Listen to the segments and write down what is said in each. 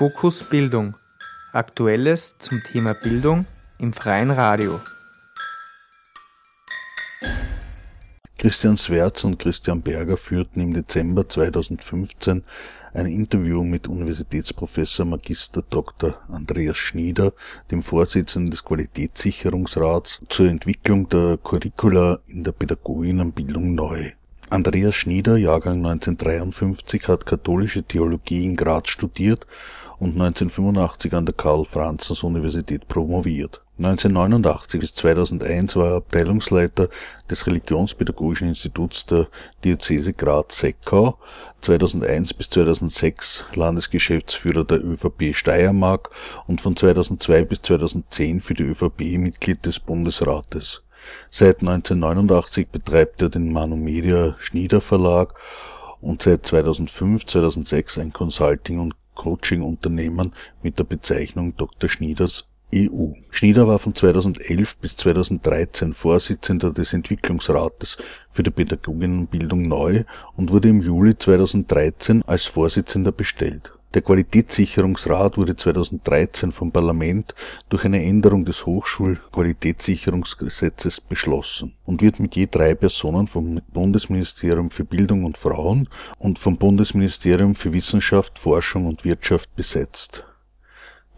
Fokus Bildung. Aktuelles zum Thema Bildung im freien Radio. Christian Swerz und Christian Berger führten im Dezember 2015 ein Interview mit Universitätsprofessor Magister Dr. Andreas Schnieder, dem Vorsitzenden des Qualitätssicherungsrats, zur Entwicklung der Curricula in der Pädagoginnenbildung neu. Andreas Schnieder, Jahrgang 1953, hat katholische Theologie in Graz studiert und 1985 an der Karl-Franzens-Universität promoviert. 1989 bis 2001 war er Abteilungsleiter des Religionspädagogischen Instituts der Diözese Graz-Seckau, 2001 bis 2006 Landesgeschäftsführer der ÖVP Steiermark und von 2002 bis 2010 für die ÖVP Mitglied des Bundesrates. Seit 1989 betreibt er den Manu Media Schnieder Verlag und seit 2005/2006 ein Consulting und Coaching-Unternehmen mit der Bezeichnung Dr. Schnieders EU. Schnieder war von 2011 bis 2013 Vorsitzender des Entwicklungsrates für die Pädagoginnenbildung neu und wurde im Juli 2013 als Vorsitzender bestellt der Qualitätssicherungsrat wurde 2013 vom Parlament durch eine Änderung des Hochschulqualitätssicherungsgesetzes beschlossen und wird mit je drei Personen vom Bundesministerium für Bildung und Frauen und vom Bundesministerium für Wissenschaft, Forschung und Wirtschaft besetzt.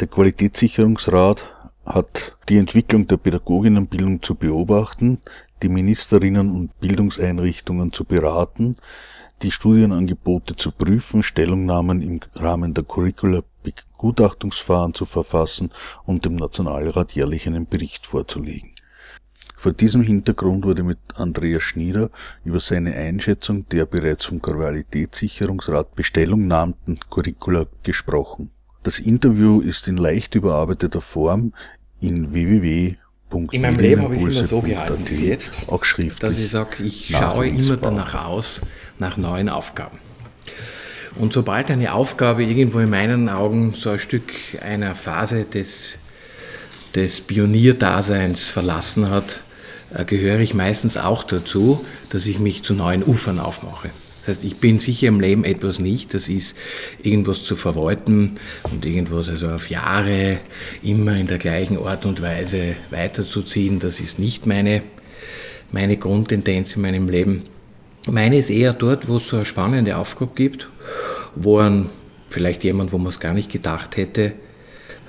Der Qualitätssicherungsrat hat die Entwicklung der Pädagoginnenbildung zu beobachten, die Ministerinnen und Bildungseinrichtungen zu beraten, die Studienangebote zu prüfen, Stellungnahmen im Rahmen der Curricula-Begutachtungsverfahren zu verfassen und dem Nationalrat jährlich einen Bericht vorzulegen. Vor diesem Hintergrund wurde mit Andreas Schnieder über seine Einschätzung der bereits vom Qualitätssicherungsrat bestellungnahmten Curricula gesprochen. Das Interview ist in leicht überarbeiteter Form in www in meinem Leben habe ich es immer so gehalten bis jetzt, auch schriftlich dass ich sage, ich schaue immer danach aus, nach neuen Aufgaben. Und sobald eine Aufgabe irgendwo in meinen Augen so ein Stück einer Phase des, des Pionierdaseins verlassen hat, äh, gehöre ich meistens auch dazu, dass ich mich zu neuen Ufern aufmache. Das heißt, ich bin sicher im Leben etwas nicht. Das ist irgendwas zu verwalten und irgendwas also auf Jahre immer in der gleichen Art und Weise weiterzuziehen. Das ist nicht meine, meine Grundtendenz in meinem Leben. Meine ist eher dort, wo es so eine spannende Aufgabe gibt, wo ein, vielleicht jemand, wo man es gar nicht gedacht hätte,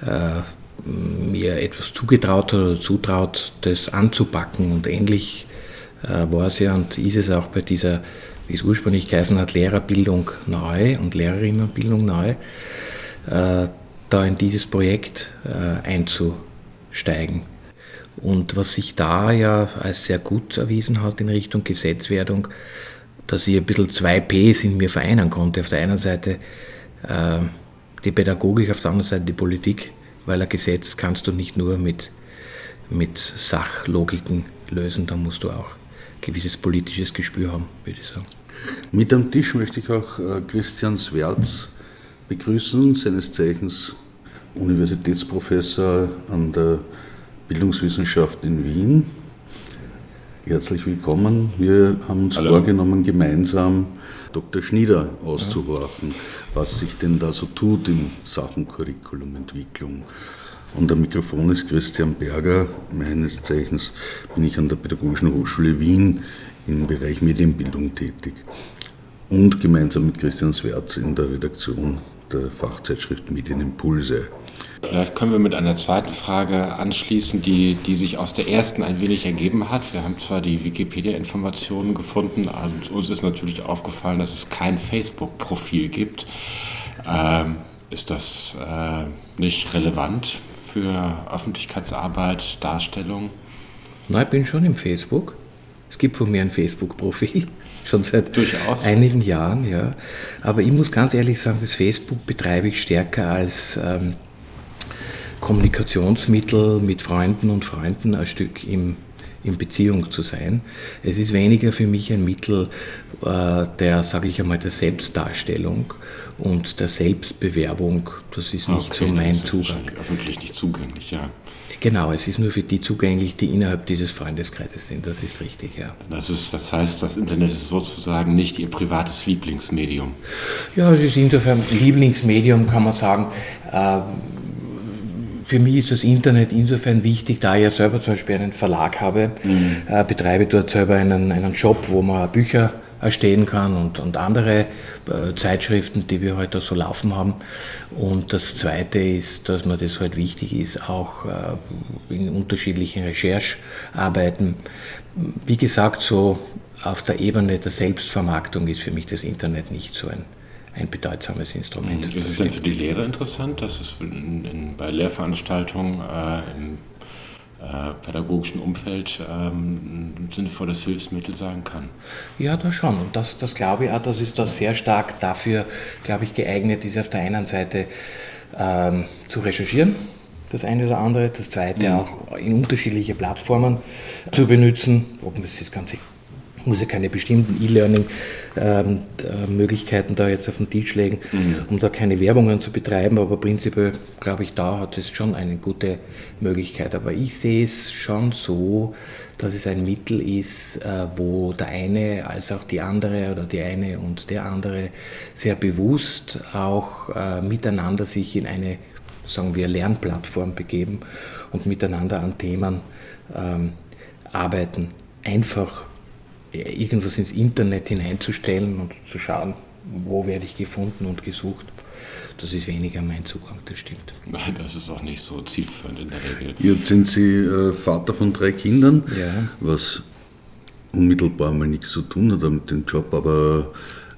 äh, mir etwas zugetraut hat oder zutraut, das anzupacken. Und ähnlich äh, war es ja und ist es auch bei dieser wie es ursprünglich geheißen hat, Lehrerbildung neu und Lehrerinnenbildung neu, äh, da in dieses Projekt äh, einzusteigen. Und was sich da ja als sehr gut erwiesen hat in Richtung Gesetzwerdung, dass ich ein bisschen zwei Ps in mir vereinen konnte. Auf der einen Seite äh, die Pädagogik, auf der anderen Seite die Politik, weil ein Gesetz kannst du nicht nur mit, mit Sachlogiken lösen, da musst du auch gewisses politisches Gespür haben, würde ich sagen. Mit am Tisch möchte ich auch äh, Christian Swerz begrüßen, seines Zeichens Universitätsprofessor an der Bildungswissenschaft in Wien. Herzlich willkommen. Wir haben uns Hallo. vorgenommen, gemeinsam Dr. Schnieder auszuhorchen, was sich denn da so tut in Sachen Curriculumentwicklung. Und am Mikrofon ist Christian Berger. Meines Zeichens bin ich an der Pädagogischen Hochschule Wien im Bereich Medienbildung tätig. Und gemeinsam mit Christian Swerz in der Redaktion der Fachzeitschrift Medienimpulse. Vielleicht können wir mit einer zweiten Frage anschließen, die, die sich aus der ersten ein wenig ergeben hat. Wir haben zwar die Wikipedia-Informationen gefunden, und uns ist natürlich aufgefallen, dass es kein Facebook-Profil gibt. Ähm, ist das äh, nicht relevant für Öffentlichkeitsarbeit, Darstellung? Nein, ich bin schon im Facebook. Es gibt von mir ein Facebook-Profil, schon seit Durchaus. einigen Jahren, ja. Aber ich muss ganz ehrlich sagen, das Facebook betreibe ich stärker als ähm, Kommunikationsmittel mit Freunden und Freunden ein Stück im, in Beziehung zu sein. Es ist weniger für mich ein Mittel äh, der, sage ich einmal, der Selbstdarstellung und der Selbstbewerbung. Das ist nicht okay, so mein das ist Zugang. Öffentlich nicht zugänglich, ja. Genau, es ist nur für die zugänglich, die innerhalb dieses Freundeskreises sind. Das ist richtig, ja. Das, ist, das heißt, das Internet ist sozusagen nicht Ihr privates Lieblingsmedium. Ja, es ist insofern Lieblingsmedium, kann man sagen. Äh, für mich ist das Internet insofern wichtig, da ich ja selber zum Beispiel einen Verlag habe, mhm. äh, betreibe dort selber einen, einen Shop, wo man Bücher erstehen kann und, und andere äh, Zeitschriften, die wir heute so laufen haben. Und das Zweite ist, dass mir das halt wichtig ist, auch äh, in unterschiedlichen Recherchearbeiten. Wie gesagt, so auf der Ebene der Selbstvermarktung ist für mich das Internet nicht so ein ein bedeutsames Instrument. Ist es denn für die Lehrer interessant, dass es in, in, bei Lehrveranstaltungen äh, im äh, pädagogischen Umfeld ähm, ein sinnvolles Hilfsmittel sein kann? Ja, da schon. Und das, das glaube ich auch, das ist da sehr stark dafür, glaube ich, geeignet ist, auf der einen Seite ähm, zu recherchieren, das eine oder andere, das zweite mhm. auch in unterschiedliche Plattformen zu benutzen, ob es das Ganze muss ja keine bestimmten E-Learning-Möglichkeiten ähm, da jetzt auf den Tisch legen, mhm. um da keine Werbungen zu betreiben, aber prinzipiell glaube ich, da hat es schon eine gute Möglichkeit. Aber ich sehe es schon so, dass es ein Mittel ist, äh, wo der eine als auch die andere oder die eine und der andere sehr bewusst auch äh, miteinander sich in eine, sagen wir, Lernplattform begeben und miteinander an Themen ähm, arbeiten. Einfach irgendwas ins Internet hineinzustellen und zu schauen, wo werde ich gefunden und gesucht. Das ist weniger mein Zugang, das stimmt. Das ist auch nicht so zielführend in der Regel. Jetzt sind Sie äh, Vater von drei Kindern, ja. was unmittelbar mal nichts zu tun hat mit dem Job, aber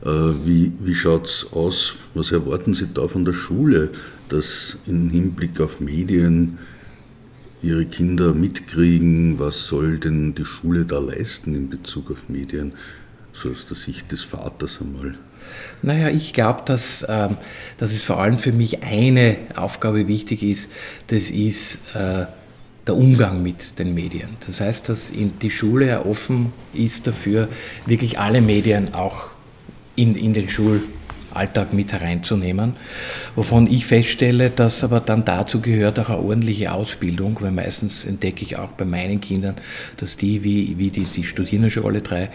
äh, wie, wie schaut es aus? Was erwarten Sie da von der Schule, dass im Hinblick auf Medien ihre Kinder mitkriegen, was soll denn die Schule da leisten in Bezug auf Medien, so aus der Sicht des Vaters einmal? Naja, ich glaube, dass, ähm, dass es vor allem für mich eine Aufgabe wichtig ist, das ist äh, der Umgang mit den Medien. Das heißt, dass die Schule offen ist dafür, wirklich alle Medien auch in, in den Schul Alltag mit hereinzunehmen. Wovon ich feststelle, dass aber dann dazu gehört auch eine ordentliche Ausbildung, weil meistens entdecke ich auch bei meinen Kindern, dass die, wie, wie die, die studieren schon alle drei,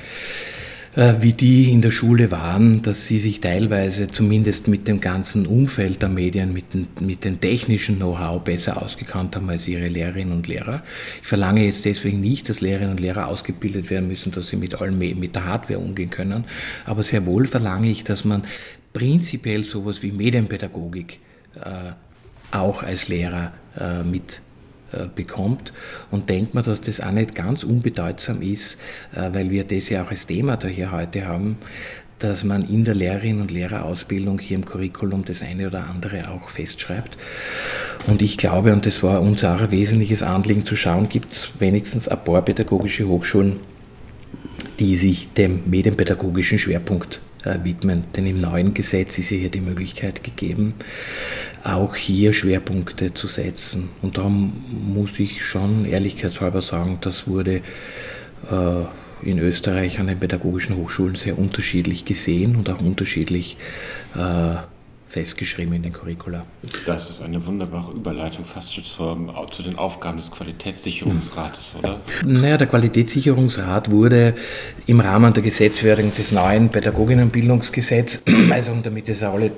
wie die in der Schule waren, dass sie sich teilweise zumindest mit dem ganzen Umfeld der Medien, mit dem, mit dem technischen Know-how besser ausgekannt haben als ihre Lehrerinnen und Lehrer. Ich verlange jetzt deswegen nicht, dass Lehrerinnen und Lehrer ausgebildet werden müssen, dass sie mit, allem, mit der Hardware umgehen können, aber sehr wohl verlange ich, dass man prinzipiell sowas wie Medienpädagogik äh, auch als Lehrer äh, mit äh, bekommt und denkt man, dass das auch nicht ganz unbedeutsam ist, äh, weil wir das ja auch als Thema da hier heute haben, dass man in der Lehrerinnen- und Lehrerausbildung hier im Curriculum das eine oder andere auch festschreibt. Und ich glaube, und das war unser wesentliches Anliegen zu schauen, gibt es wenigstens ein paar pädagogische Hochschulen, die sich dem medienpädagogischen Schwerpunkt äh, widmen. Denn im neuen Gesetz ist hier die Möglichkeit gegeben, auch hier Schwerpunkte zu setzen. Und darum muss ich schon ehrlichkeitshalber sagen, das wurde äh, in Österreich an den pädagogischen Hochschulen sehr unterschiedlich gesehen und auch unterschiedlich äh, festgeschrieben in den Curricula. Das ist eine wunderbare Überleitung fast schon zu, zu den Aufgaben des Qualitätssicherungsrates, oder? Naja, der Qualitätssicherungsrat wurde im Rahmen der Gesetzwerdung des neuen Pädagoginnenbildungsgesetzes, also damit es alle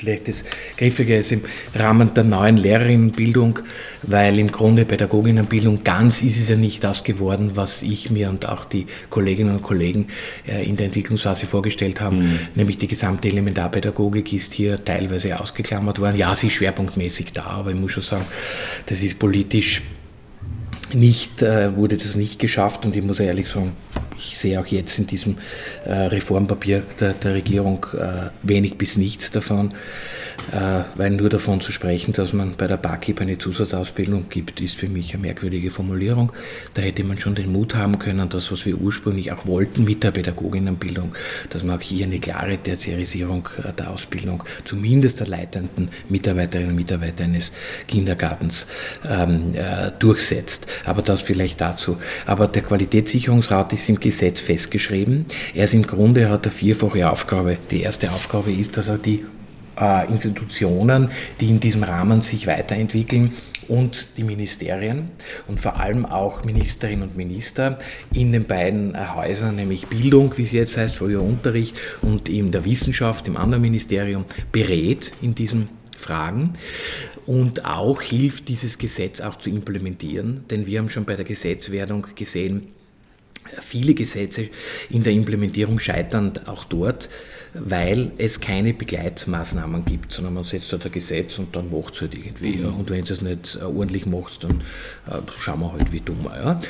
vielleicht das Griffige ist im Rahmen der neuen Lehrerinnenbildung, weil im Grunde Pädagoginnenbildung ganz ist es ja nicht das geworden, was ich mir und auch die Kolleginnen und Kollegen äh, in der Entwicklungsphase vorgestellt haben, mhm. nämlich die gesamte Elementarpädagogik ist hier teilweise ausgeklammert worden. Ja, sie ist schwerpunktmäßig da, aber ich muss schon sagen, das ist politisch nicht, äh, wurde das nicht geschafft und ich muss ehrlich sagen, ich sehe auch jetzt in diesem äh, Reformpapier der, der Regierung äh, wenig bis nichts davon. Äh, weil nur davon zu sprechen, dass man bei der BAKIP eine Zusatzausbildung gibt, ist für mich eine merkwürdige Formulierung. Da hätte man schon den Mut haben können, das, was wir ursprünglich auch wollten mit der Pädagoginnenbildung, dass man auch hier eine klare Tertiarisierung äh, der Ausbildung, zumindest der leitenden Mitarbeiterinnen und Mitarbeiter eines Kindergartens ähm, äh, durchsetzt. Aber das vielleicht dazu. Aber der Qualitätssicherungsrat ist im Gesetz festgeschrieben. Er ist im Grunde, hat eine vierfache Aufgabe. Die erste Aufgabe ist, dass er die äh, Institutionen, die in diesem Rahmen sich weiterentwickeln und die Ministerien und vor allem auch Ministerinnen und Minister in den beiden äh, Häusern, nämlich Bildung, wie es jetzt heißt, früher Unterricht und in der Wissenschaft, im anderen Ministerium, berät in diesen Fragen und auch hilft, dieses Gesetz auch zu implementieren. Denn wir haben schon bei der Gesetzwerdung gesehen, viele Gesetze in der Implementierung scheitern auch dort, weil es keine Begleitmaßnahmen gibt, sondern man setzt halt ein Gesetz und dann macht es halt irgendwie. Mhm. Ja. Und wenn es nicht äh, ordentlich macht, dann äh, schauen wir halt wie dumm. Ja.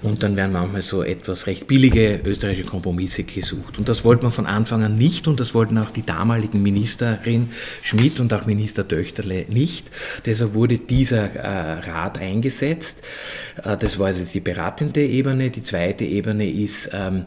Und dann werden manchmal so etwas recht billige österreichische Kompromisse gesucht. Und das wollte man von Anfang an nicht und das wollten auch die damaligen Ministerin Schmidt und auch Minister Töchterle nicht. Deshalb wurde dieser äh, Rat eingesetzt. Äh, das war also die beratende Ebene. Die zweite Ebene ist ähm,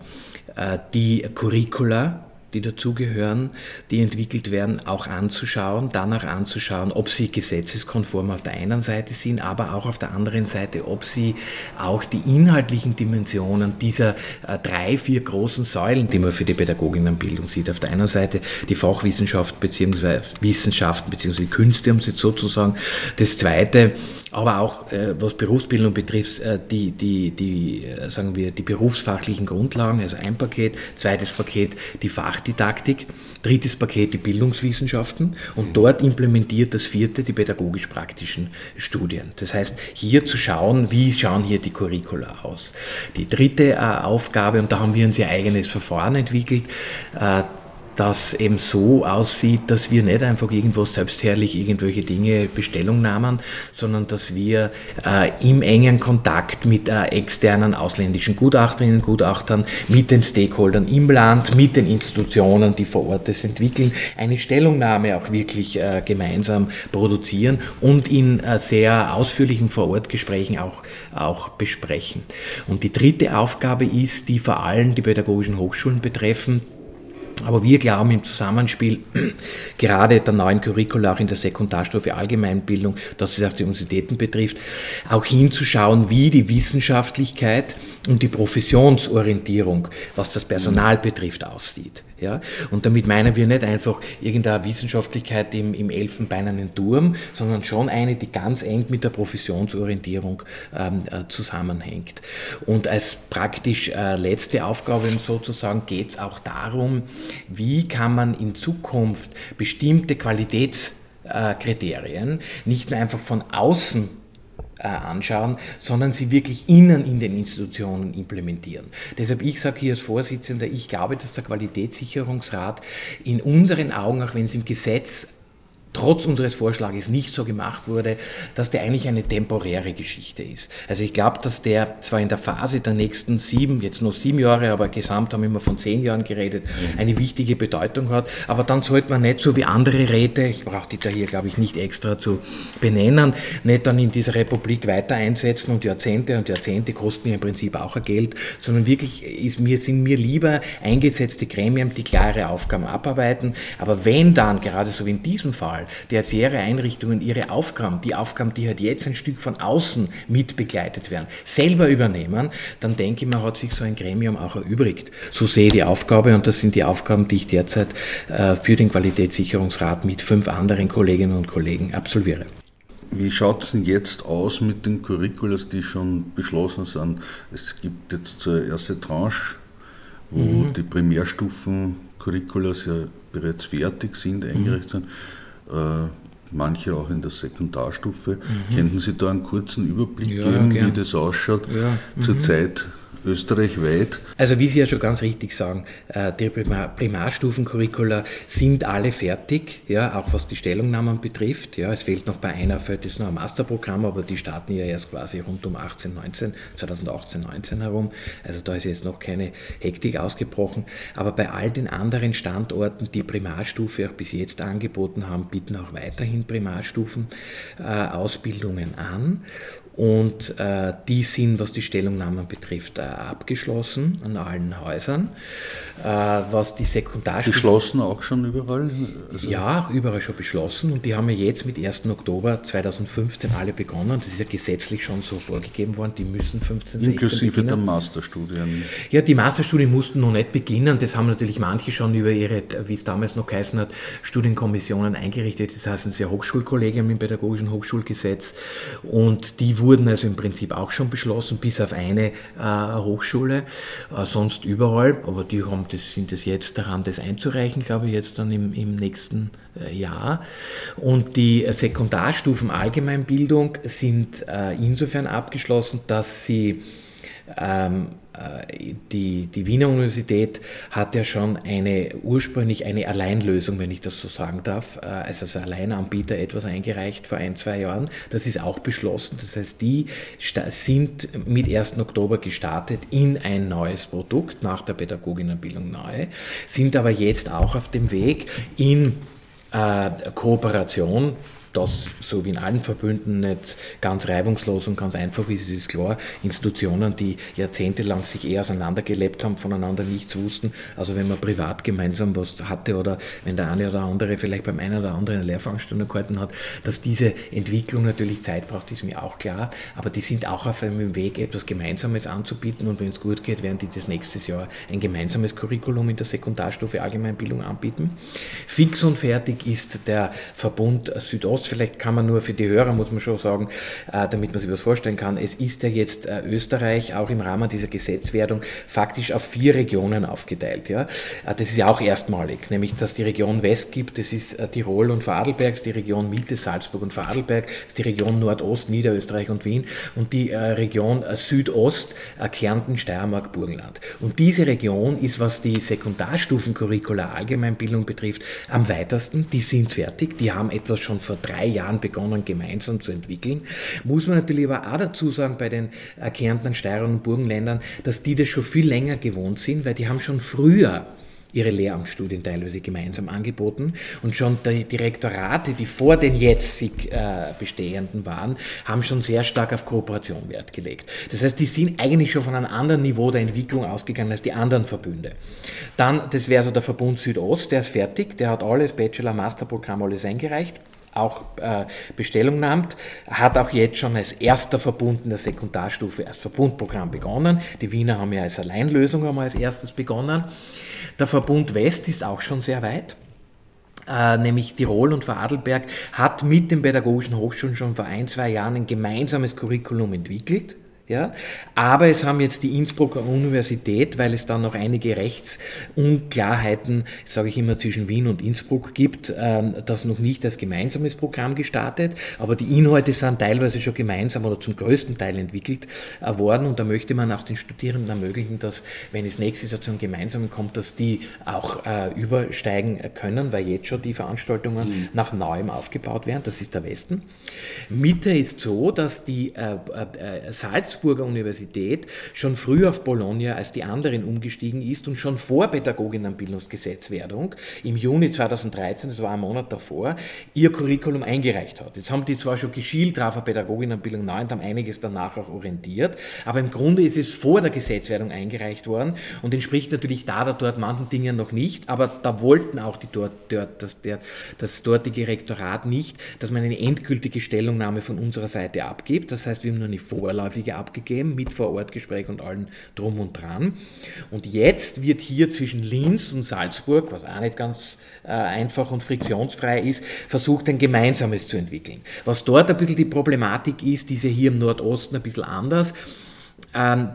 äh, die Curricula die dazugehören, die entwickelt werden, auch anzuschauen, danach anzuschauen, ob sie gesetzeskonform auf der einen Seite sind, aber auch auf der anderen Seite, ob sie auch die inhaltlichen Dimensionen dieser äh, drei, vier großen Säulen, die man für die Pädagoginnenbildung sieht, auf der einen Seite die Fachwissenschaft bzw. Wissenschaften bzw. Künste, um sie sozusagen, das zweite aber auch äh, was Berufsbildung betrifft, äh, die, die, die, äh, sagen wir, die berufsfachlichen Grundlagen, also ein Paket, zweites Paket die Fachdidaktik, drittes Paket die Bildungswissenschaften und dort implementiert das vierte die pädagogisch-praktischen Studien. Das heißt, hier zu schauen, wie schauen hier die Curricula aus. Die dritte äh, Aufgabe, und da haben wir uns ihr eigenes Verfahren entwickelt, äh, das eben so aussieht, dass wir nicht einfach irgendwo selbstherrlich irgendwelche Dinge Bestellung nahmen, sondern dass wir äh, im engen Kontakt mit äh, externen ausländischen Gutachterinnen und Gutachtern, mit den Stakeholdern im Land, mit den Institutionen, die vor Ort das entwickeln, eine Stellungnahme auch wirklich äh, gemeinsam produzieren und in äh, sehr ausführlichen Vorortgesprächen auch, auch besprechen. Und die dritte Aufgabe ist, die vor allem die pädagogischen Hochschulen betreffen, aber wir glauben im Zusammenspiel gerade der neuen Curricula auch in der Sekundarstufe Allgemeinbildung, dass es auch die Universitäten betrifft, auch hinzuschauen, wie die Wissenschaftlichkeit und die Professionsorientierung, was das Personal betrifft, aussieht. Ja? Und damit meinen wir nicht einfach irgendeine Wissenschaftlichkeit im, im elfenbeinernen Turm, sondern schon eine, die ganz eng mit der Professionsorientierung ähm, äh, zusammenhängt. Und als praktisch äh, letzte Aufgabe sozusagen geht es auch darum, wie kann man in Zukunft bestimmte Qualitätskriterien nicht nur einfach von außen äh, anschauen, sondern sie wirklich innen in den Institutionen implementieren. Deshalb, ich sage hier als Vorsitzender, ich glaube, dass der Qualitätssicherungsrat in unseren Augen, auch wenn es im Gesetz trotz unseres Vorschlages nicht so gemacht wurde, dass der eigentlich eine temporäre Geschichte ist. Also ich glaube, dass der zwar in der Phase der nächsten sieben, jetzt nur sieben Jahre, aber gesamt haben wir immer von zehn Jahren geredet, eine wichtige Bedeutung hat, aber dann sollte man nicht so wie andere Räte, ich brauche die da hier glaube ich nicht extra zu benennen, nicht dann in dieser Republik weiter einsetzen und Jahrzehnte und Jahrzehnte kosten ja im Prinzip auch ein Geld, sondern wirklich ist mir, sind mir lieber eingesetzte Gremien, die klare Aufgaben abarbeiten, aber wenn dann, gerade so wie in diesem Fall, tertiäre Einrichtungen ihre Aufgaben, die Aufgaben, die halt jetzt ein Stück von außen mit begleitet werden, selber übernehmen, dann denke ich, man hat sich so ein Gremium auch erübrigt. So sehe ich die Aufgabe und das sind die Aufgaben, die ich derzeit äh, für den Qualitätssicherungsrat mit fünf anderen Kolleginnen und Kollegen absolviere. Wie schaut es denn jetzt aus mit den Curriculas, die schon beschlossen sind? Es gibt jetzt zur erste Tranche, wo mhm. die Primärstufen Curriculas ja bereits fertig sind, eingerichtet mhm. sind. Äh, manche auch in der Sekundarstufe. Mhm. Könnten Sie da einen kurzen Überblick ja, geben, gern. wie das ausschaut? Ja. Mhm. Zurzeit österreichweit? Also wie Sie ja schon ganz richtig sagen, äh, die Primarstufencurricula sind alle fertig, ja, auch was die Stellungnahmen betrifft. Ja, es fehlt noch bei einer, fällt es noch ein Masterprogramm, aber die starten ja erst quasi rund um 18, 19, 2018, 19 herum. Also da ist jetzt noch keine Hektik ausgebrochen. Aber bei all den anderen Standorten, die Primarstufe auch bis jetzt angeboten haben, bieten auch weiterhin Primarstufen Ausbildungen an und äh, die sind, was die Stellungnahmen betrifft, äh, abgeschlossen an allen Häusern. Äh, was die Sekundarstufe... Beschlossen auch schon überall? Also ja, überall schon beschlossen und die haben ja jetzt mit 1. Oktober 2015 alle begonnen. Das ist ja gesetzlich schon so vorgegeben worden, die müssen 15, 16 Inklusive beginnen. der Masterstudien. Ja, die Masterstudien mussten noch nicht beginnen. Das haben natürlich manche schon über ihre, wie es damals noch geheißen hat, Studienkommissionen eingerichtet. Das heißt, ein sehr Hochschulkollegium im Pädagogischen Hochschulgesetz und die wurden also im Prinzip auch schon beschlossen, bis auf eine äh, Hochschule, äh, sonst überall, aber die haben das, sind es jetzt daran, das einzureichen, glaube ich, jetzt dann im, im nächsten äh, Jahr. Und die Sekundarstufen Allgemeinbildung sind äh, insofern abgeschlossen, dass sie äh, die, die Wiener Universität hat ja schon eine ursprünglich eine Alleinlösung, wenn ich das so sagen darf, äh, also als Alleinanbieter etwas eingereicht vor ein, zwei Jahren. Das ist auch beschlossen. Das heißt, die sind mit 1. Oktober gestartet in ein neues Produkt nach der Pädagoginnenbildung neu, sind aber jetzt auch auf dem Weg in äh, Kooperation das so wie in allen Verbünden nicht ganz reibungslos und ganz einfach ist, ist klar. Institutionen, die jahrzehntelang sich eher auseinandergelebt haben, voneinander nichts wussten. Also wenn man privat gemeinsam was hatte oder wenn der eine oder andere vielleicht beim einen oder anderen eine Lehrveranstaltung gehalten hat, dass diese Entwicklung natürlich Zeit braucht, ist mir auch klar. Aber die sind auch auf einem Weg, etwas Gemeinsames anzubieten und wenn es gut geht, werden die das nächstes Jahr ein gemeinsames Curriculum in der Sekundarstufe Allgemeinbildung anbieten. Fix und fertig ist der Verbund Südost vielleicht kann man nur für die Hörer, muss man schon sagen, äh, damit man sich was vorstellen kann, es ist ja jetzt äh, Österreich auch im Rahmen dieser Gesetzwerdung faktisch auf vier Regionen aufgeteilt. Ja? Äh, das ist ja auch erstmalig, nämlich dass die Region West gibt, das ist Tirol und Vorarlberg, die Region Mitte, Salzburg und Vorarlberg, ist die Region Nordost, Niederösterreich und Wien und die Region Südost, Kärnten, Steiermark, Burgenland. Und diese Region ist, was die Sekundarstufencurricula Allgemeinbildung betrifft, am weitesten. Die sind fertig, die haben etwas schon vor drei drei Jahren begonnen, gemeinsam zu entwickeln. Muss man natürlich aber auch dazu sagen, bei den äh, Kärntnern, Steirern und Burgenländern, dass die das schon viel länger gewohnt sind, weil die haben schon früher ihre Lehramtsstudien teilweise gemeinsam angeboten und schon die Direktorate, die vor den jetzig äh, bestehenden waren, haben schon sehr stark auf Kooperation Wert gelegt. Das heißt, die sind eigentlich schon von einem anderen Niveau der Entwicklung ausgegangen als die anderen Verbünde. Dann, das wäre so der Verbund Südost, der ist fertig, der hat alles, Bachelor, Masterprogramm, alles eingereicht auch äh, Bestellung nimmt, hat auch jetzt schon als erster Verbund in der Sekundarstufe als Verbundprogramm begonnen. Die Wiener haben ja als Alleinlösung einmal als erstes begonnen. Der Verbund West ist auch schon sehr weit. Äh, nämlich Tirol und Vorarlberg hat mit den pädagogischen Hochschulen schon vor ein, zwei Jahren ein gemeinsames Curriculum entwickelt ja? Aber es haben jetzt die Innsbrucker Universität, weil es da noch einige Rechtsunklarheiten, sage ich immer, zwischen Wien und Innsbruck gibt, ähm, das noch nicht als gemeinsames Programm gestartet. Aber die Inhalte sind teilweise schon gemeinsam oder zum größten Teil entwickelt äh, worden. Und da möchte man auch den Studierenden ermöglichen, dass, wenn es nächstes Jahr zu einem gemeinsamen kommt, dass die auch äh, übersteigen können, weil jetzt schon die Veranstaltungen mhm. nach neuem aufgebaut werden. Das ist der Westen. Mitte ist so, dass die äh, Salz Salzburger Universität schon früh auf Bologna als die anderen umgestiegen ist und schon vor Pädagoginnenbildungsgesetzwerdung im Juni 2013, das war ein Monat davor, ihr Curriculum eingereicht hat. Jetzt haben die zwar schon geschielt drauf auf Pädagoginnenbildung 9 und haben einiges danach auch orientiert, aber im Grunde ist es vor der Gesetzwerdung eingereicht worden und entspricht natürlich da oder dort manchen Dingen noch nicht, aber da wollten auch die dort, dort das, der, das dortige Rektorat nicht, dass man eine endgültige Stellungnahme von unserer Seite abgibt. Das heißt, wir haben nur eine vorläufige abgegeben mit Vorortgespräch und allem drum und dran. Und jetzt wird hier zwischen Linz und Salzburg, was auch nicht ganz äh, einfach und friktionsfrei ist, versucht ein gemeinsames zu entwickeln. Was dort ein bisschen die Problematik ist, diese hier im Nordosten ein bisschen anders. Ähm,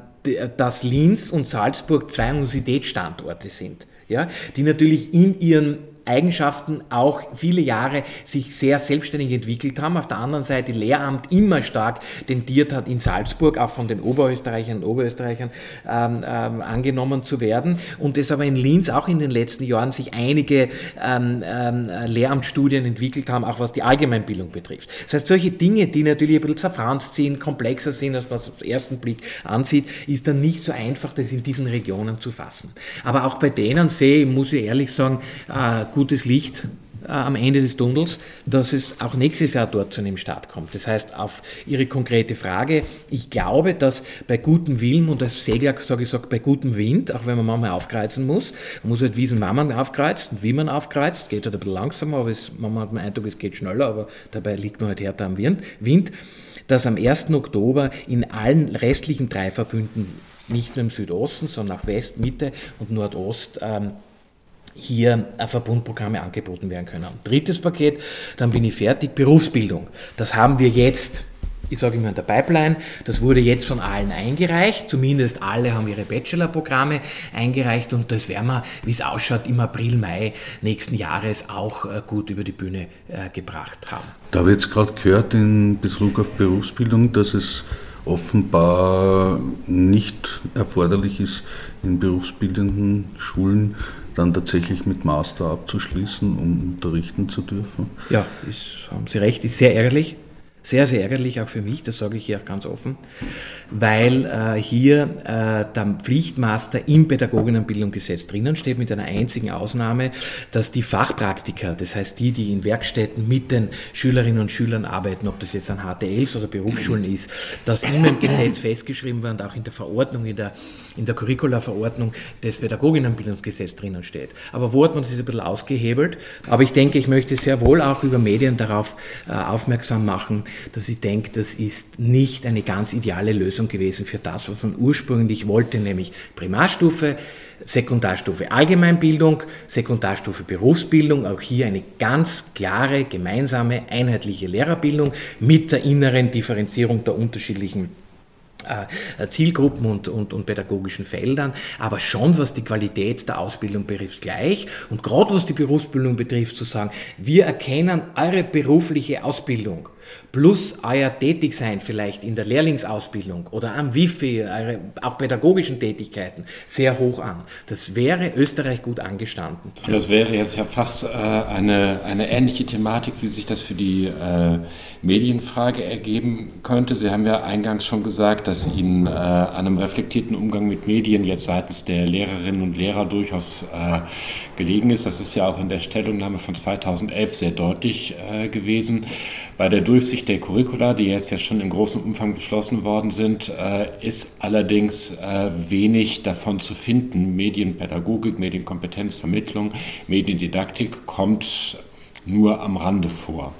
dass Linz und Salzburg zwei Universitätsstandorte sind, ja, die natürlich in ihren Eigenschaften auch viele Jahre sich sehr selbstständig entwickelt haben. Auf der anderen Seite Lehramt immer stark tendiert hat, in Salzburg auch von den Oberösterreichern und Oberösterreichern ähm, ähm, angenommen zu werden. Und es aber in Linz auch in den letzten Jahren sich einige ähm, ähm, Lehramtsstudien entwickelt haben, auch was die Allgemeinbildung betrifft. Das heißt, solche Dinge, die natürlich ein bisschen zerfranst sind, komplexer sind, als was auf den ersten Blick ansieht, ist dann nicht so einfach, das in diesen Regionen zu fassen. Aber auch bei denen sehe ich, muss ich ehrlich sagen, äh, gutes Licht äh, am Ende des Tunnels, dass es auch nächstes Jahr dort zu einem Start kommt. Das heißt, auf Ihre konkrete Frage, ich glaube, dass bei gutem Willen und als Segler sage ich, sage, bei gutem Wind, auch wenn man manchmal aufkreuzen muss, man muss halt wissen, wann man aufkreuzt und wie man aufkreuzt, geht halt ein bisschen langsamer, aber es, manchmal hat man den Eindruck, es geht schneller, aber dabei liegt man halt härter am Wind, Wind dass am 1. Oktober in allen restlichen drei Verbünden, nicht nur im Südosten, sondern auch West, Mitte und Nordost, ähm, hier Verbundprogramme angeboten werden können. Drittes Paket, dann bin ich fertig, Berufsbildung. Das haben wir jetzt ich sage immer in der Pipeline, das wurde jetzt von allen eingereicht, zumindest alle haben ihre Bachelorprogramme eingereicht und das werden wir, wie es ausschaut, im April, Mai nächsten Jahres auch äh, gut über die Bühne äh, gebracht haben. Da habe ich jetzt gerade gehört in Bezug auf Berufsbildung, dass es offenbar nicht erforderlich ist, in berufsbildenden Schulen dann tatsächlich mit Master abzuschließen, um unterrichten zu dürfen. Ja, ist, haben Sie recht, ist sehr ärgerlich. Sehr, sehr ärgerlich auch für mich, das sage ich hier auch ganz offen, weil äh, hier äh, der Pflichtmaster im Pädagoginnenbildungsgesetz drinnen steht, mit einer einzigen Ausnahme, dass die Fachpraktiker, das heißt die, die in Werkstätten mit den Schülerinnen und Schülern arbeiten, ob das jetzt an HTLs oder Berufsschulen ist, dass immer im Gesetz festgeschrieben wird auch in der Verordnung, in der, in der Curricula-Verordnung des Pädagoginnenbildungsgesetzes drinnen steht. Aber wo hat man das ein bisschen ausgehebelt? Aber ich denke, ich möchte sehr wohl auch über Medien darauf äh, aufmerksam machen, dass ich denke, das ist nicht eine ganz ideale Lösung gewesen für das, was man ursprünglich wollte, nämlich Primarstufe, Sekundarstufe Allgemeinbildung, Sekundarstufe Berufsbildung, auch hier eine ganz klare, gemeinsame, einheitliche Lehrerbildung mit der inneren Differenzierung der unterschiedlichen äh, Zielgruppen und, und, und pädagogischen Feldern, aber schon was die Qualität der Ausbildung betrifft gleich. Und gerade was die Berufsbildung betrifft zu sagen, wir erkennen eure berufliche Ausbildung plus euer Tätigsein vielleicht in der Lehrlingsausbildung oder am Wifi, auch pädagogischen Tätigkeiten sehr hoch an. Das wäre Österreich gut angestanden. Das wäre jetzt ja fast äh, eine, eine ähnliche Thematik, wie sich das für die äh, Medienfrage ergeben könnte. Sie haben ja eingangs schon gesagt, dass Ihnen äh, einem reflektierten Umgang mit Medien jetzt seitens der Lehrerinnen und Lehrer durchaus äh, gelegen ist. Das ist ja auch in der Stellungnahme von 2011 sehr deutlich äh, gewesen. Bei der Durchsicht der Curricula, die jetzt ja schon in großem Umfang beschlossen worden sind, äh, ist allerdings äh, wenig davon zu finden. Medienpädagogik, Medienkompetenzvermittlung, Mediendidaktik kommt nur am Rande vor.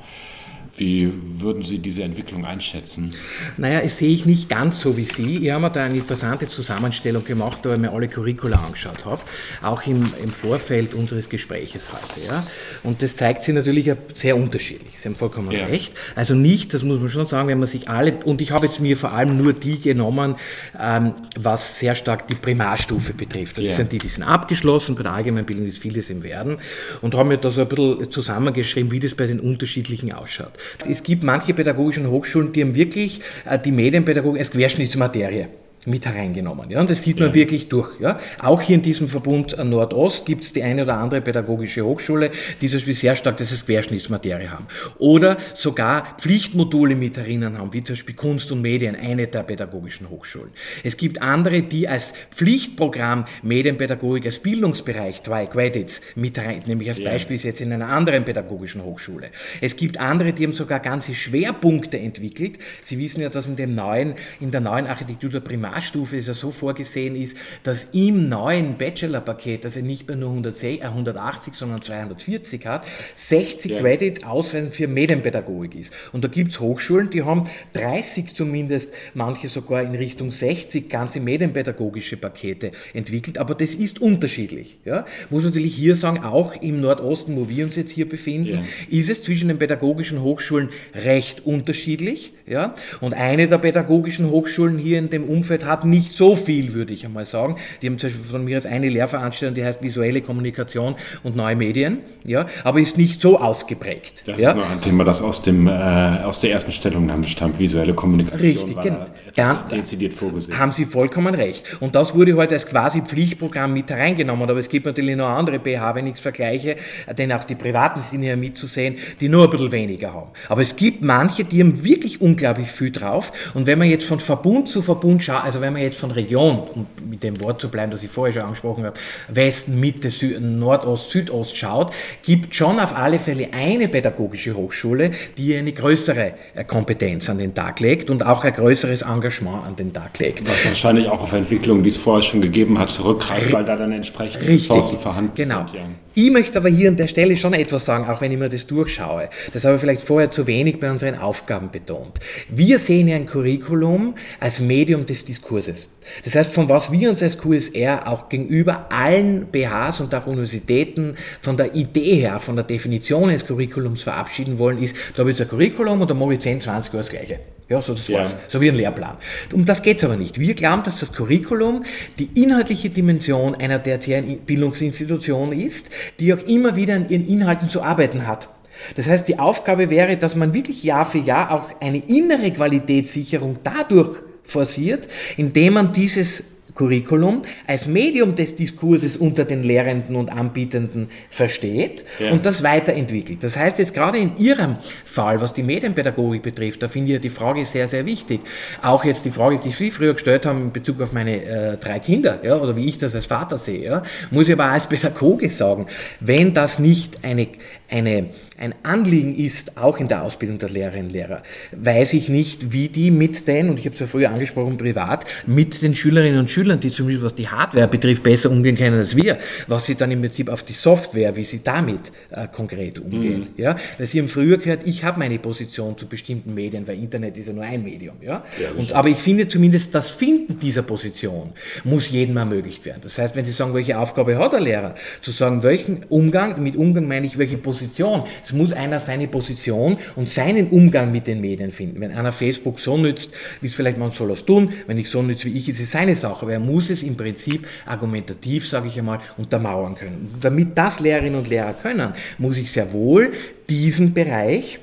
Wie würden Sie diese Entwicklung einschätzen? Naja, das sehe ich nicht ganz so wie Sie. Ich habe mir da eine interessante Zusammenstellung gemacht, da ich mir alle Curricula angeschaut habe, auch im, im Vorfeld unseres Gespräches heute. Ja. Und das zeigt sich natürlich sehr unterschiedlich. Sie haben vollkommen ja. recht. Also nicht, das muss man schon sagen, wenn man sich alle, und ich habe jetzt mir vor allem nur die genommen, ähm, was sehr stark die Primarstufe betrifft. Das ja. sind die, die sind abgeschlossen, bei der Allgemeinbildung ist vieles im Werden. Und haben mir da so ein bisschen zusammengeschrieben, wie das bei den unterschiedlichen ausschaut. Es gibt manche pädagogischen Hochschulen, die haben wirklich äh, die Medienpädagogik als Querschnittsmaterie mit hereingenommen. Ja, und das sieht man ja. wirklich durch. Ja. Auch hier in diesem Verbund Nordost gibt es die eine oder andere pädagogische Hochschule, die zum Beispiel sehr stark das als Querschnittsmaterie haben. Oder sogar Pflichtmodule mit herinnen haben, wie zum Beispiel Kunst und Medien, eine der pädagogischen Hochschulen. Es gibt andere, die als Pflichtprogramm Medienpädagogik als Bildungsbereich, zwei Credits, mit rein, nämlich als ja. Beispiel ist jetzt in einer anderen pädagogischen Hochschule. Es gibt andere, die haben sogar ganze Schwerpunkte entwickelt. Sie wissen ja, dass in dem neuen, in der neuen Architektur der Primar Primarstufe ist ja so vorgesehen ist, dass im neuen Bachelor-Paket, das er nicht mehr nur 180, äh, sondern 240 hat, 60 ja. Credits ausreichend für Medienpädagogik ist. Und da gibt es Hochschulen, die haben 30 zumindest, manche sogar in Richtung 60 ganze medienpädagogische Pakete entwickelt, aber das ist unterschiedlich. Ja? Muss natürlich hier sagen, auch im Nordosten, wo wir uns jetzt hier befinden, ja. ist es zwischen den pädagogischen Hochschulen recht unterschiedlich. Ja? Und eine der pädagogischen Hochschulen hier in dem Umfeld Fähigkeit hat, nicht so viel, würde ich einmal sagen. Die haben zum Beispiel von mir als eine Lehrveranstaltung, die heißt visuelle Kommunikation und neue Medien, ja, aber ist nicht so ausgeprägt. Das ja. ist noch ein Thema, das aus, dem, äh, aus der ersten Stellungnahme stammt, visuelle Kommunikation. Richtig, genau. Ja, dezidiert vorgesehen. Haben Sie vollkommen recht. Und das wurde heute als quasi Pflichtprogramm mit hereingenommen. Aber es gibt natürlich noch andere BH, wenn ich es vergleiche, denn auch die privaten sind ja mitzusehen, die nur ein bisschen weniger haben. Aber es gibt manche, die haben wirklich unglaublich viel drauf. Und wenn man jetzt von Verbund zu Verbund schaut, also wenn man jetzt von Region, um mit dem Wort zu bleiben, das ich vorher schon angesprochen habe, Westen, Mitte, Süd, Nordost, Südost schaut, gibt schon auf alle Fälle eine pädagogische Hochschule, die eine größere äh, Kompetenz an den Tag legt und auch ein größeres Engagement an den Tag legt. Was wahrscheinlich auch auf Entwicklungen, die es vorher schon gegeben hat, zurückgreift, weil da dann entsprechend Ressourcen vorhanden genau. sind. Ja. Ich möchte aber hier an der Stelle schon etwas sagen, auch wenn ich mir das durchschaue. Das habe ich vielleicht vorher zu wenig bei unseren Aufgaben betont. Wir sehen ja ein Curriculum als Medium des Diskurses. Das heißt, von was wir uns als QSR auch gegenüber allen BHs und auch Universitäten von der Idee her, von der Definition eines Curriculums verabschieden wollen, ist, da habe ich jetzt ein Curriculum und da mache ich 10, 20 Jahre das Gleiche. Ja, so das ja. war's. So wie ein Lehrplan. Um das geht es aber nicht. Wir glauben, dass das Curriculum die inhaltliche Dimension einer tertiären Bildungsinstitution ist, die auch immer wieder an ihren Inhalten zu arbeiten hat. Das heißt, die Aufgabe wäre, dass man wirklich Jahr für Jahr auch eine innere Qualitätssicherung dadurch forciert, indem man dieses Curriculum als Medium des Diskurses unter den Lehrenden und Anbietenden versteht ja. und das weiterentwickelt. Das heißt jetzt gerade in Ihrem Fall, was die Medienpädagogik betrifft, da finde ich die Frage sehr, sehr wichtig. Auch jetzt die Frage, die Sie früher gestellt haben in Bezug auf meine äh, drei Kinder, ja, oder wie ich das als Vater sehe, ja, muss ich aber als Pädagoge sagen, wenn das nicht eine, eine ein Anliegen ist, auch in der Ausbildung der Lehrerinnen und Lehrer, weiß ich nicht, wie die mit den, und ich habe es ja früher angesprochen, privat, mit den Schülerinnen und Schülern, die zumindest was die Hardware betrifft, besser umgehen können als wir, was sie dann im Prinzip auf die Software, wie sie damit äh, konkret umgehen. Mhm. Ja? Weil Sie haben früher gehört, ich habe meine Position zu bestimmten Medien, weil Internet ist ja nur ein Medium. Ja? ja und, aber ich finde zumindest, das Finden dieser Position muss jedem ermöglicht werden. Das heißt, wenn Sie sagen, welche Aufgabe hat der Lehrer, zu sagen, welchen Umgang, mit Umgang meine ich, welche Position, es muss einer seine Position und seinen Umgang mit den Medien finden. Wenn einer Facebook so nützt, wie es vielleicht man soll es tun, wenn ich so nütze wie ich, ist es seine Sache. Er muss es im Prinzip argumentativ, sage ich einmal, untermauern können. Damit das Lehrerinnen und Lehrer können, muss ich sehr wohl diesen Bereich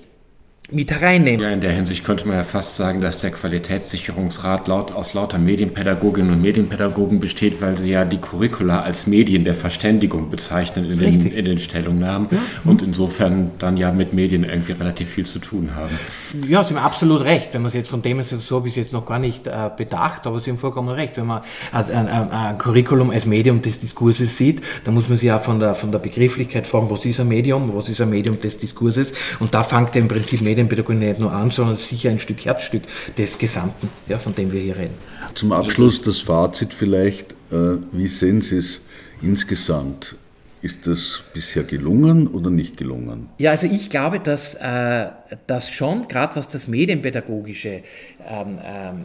mit hereinnehmen. Ja, in der Hinsicht könnte man ja fast sagen, dass der Qualitätssicherungsrat laut, aus lauter Medienpädagoginnen und Medienpädagogen besteht, weil sie ja die Curricula als Medien der Verständigung bezeichnen in, den, in den, Stellungnahmen ja. und insofern dann ja mit Medien irgendwie relativ viel zu tun haben. Ja, Sie haben absolut recht. Wenn man es jetzt von dem so habe ich es jetzt noch gar nicht äh, bedacht, aber Sie haben vollkommen recht. Wenn man ein, ein, ein, Curriculum als Medium des Diskurses sieht, dann muss man sich auch von der, von der Begrifflichkeit fragen, was ist ein Medium, was ist ein Medium des Diskurses und da fängt ja im Prinzip Medien Medienpädagogik nicht nur an, sondern sicher ein Stück Herzstück des Gesamten, ja, von dem wir hier reden. Zum Abschluss das Fazit vielleicht. Äh, wie sehen Sie es insgesamt? Ist das bisher gelungen oder nicht gelungen? Ja, also ich glaube, dass äh, das schon, gerade was das Medienpädagogische ähm, ähm,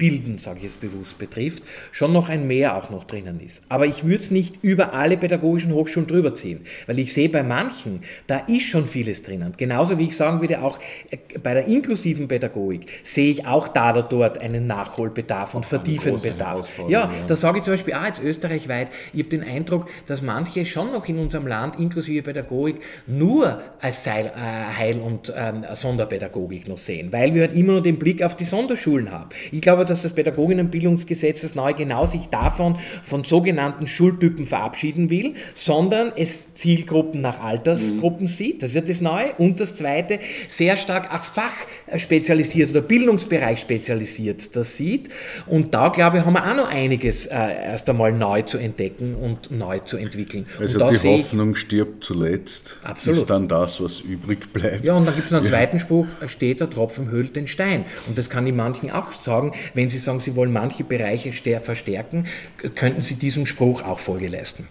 Bilden, sage ich jetzt bewusst, betrifft, schon noch ein Mehr auch noch drinnen ist. Aber ich würde es nicht über alle pädagogischen Hochschulen drüber ziehen, weil ich sehe bei manchen, da ist schon vieles drinnen. Genauso wie ich sagen würde, auch äh, bei der inklusiven Pädagogik sehe ich auch da oder dort einen Nachholbedarf und vertiefenden Bedarf. Ja, ja, da sage ich zum Beispiel auch jetzt österreichweit, ich habe den Eindruck, dass manche schon noch in unserem Land inklusive Pädagogik nur als Seil, äh, Heil- und ähm, Sonderpädagogik noch sehen, weil wir halt immer nur den Blick auf die Sonderschulen haben. Ich glaube, dass das Pädagoginnenbildungsgesetz das neue genau sich davon von sogenannten Schultypen verabschieden will, sondern es Zielgruppen nach Altersgruppen mhm. sieht. Das ist ja das Neue. Und das Zweite, sehr stark auch fachspezialisiert oder Bildungsbereich spezialisiert das sieht. Und da, glaube ich, haben wir auch noch einiges äh, erst einmal neu zu entdecken und neu zu entwickeln. Also die Hoffnung stirbt zuletzt, Absolut. ist dann das, was übrig bleibt. Ja, und dann gibt es noch einen ja. zweiten Spruch, steht der Tropfen höhlt den Stein. Und das kann ich manchen auch sagen, wenn wenn Sie sagen, Sie wollen manche Bereiche verstärken, könnten Sie diesem Spruch auch Folge leisten.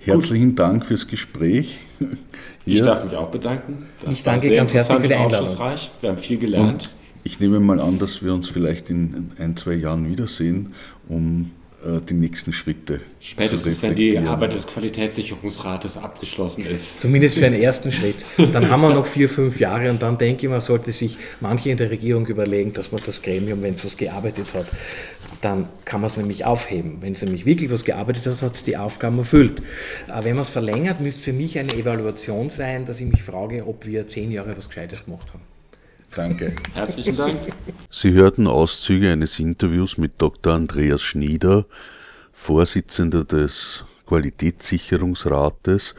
Herzlichen Gut. Dank fürs Gespräch. Ich darf mich auch bedanken. Das ich danke ganz herzlich für die Einladung. Wir haben viel gelernt. Und ich nehme mal an, dass wir uns vielleicht in ein, zwei Jahren wiedersehen, um die nächsten Schritte. Spätestens, wenn die Arbeit des Qualitätssicherungsrates abgeschlossen ist. Zumindest für einen ersten Schritt. Dann haben wir noch vier, fünf Jahre und dann denke ich, man sollte sich manche in der Regierung überlegen, dass man das Gremium, wenn es was gearbeitet hat, dann kann man es nämlich aufheben. Wenn es nämlich wirklich was gearbeitet hat, hat es die Aufgaben erfüllt. Aber wenn man es verlängert, müsste für mich eine Evaluation sein, dass ich mich frage, ob wir zehn Jahre was Gescheites gemacht haben. Danke. Herzlichen Dank. Sie hörten Auszüge eines Interviews mit Dr. Andreas Schnieder, Vorsitzender des Qualitätssicherungsrates,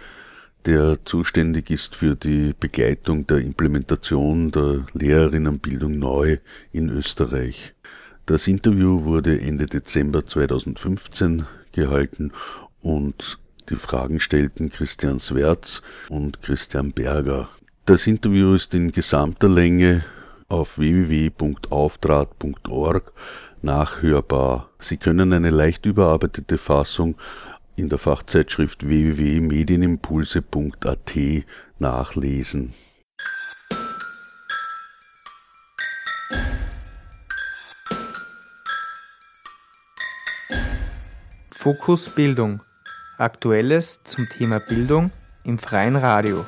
der zuständig ist für die Begleitung der Implementation der Lehrerinnenbildung neu in Österreich. Das Interview wurde Ende Dezember 2015 gehalten und die Fragen stellten Christian Swerz und Christian Berger. Das Interview ist in gesamter Länge auf www.auftrat.org nachhörbar. Sie können eine leicht überarbeitete Fassung in der Fachzeitschrift www.medienimpulse.at nachlesen. Fokus Bildung. Aktuelles zum Thema Bildung im freien Radio.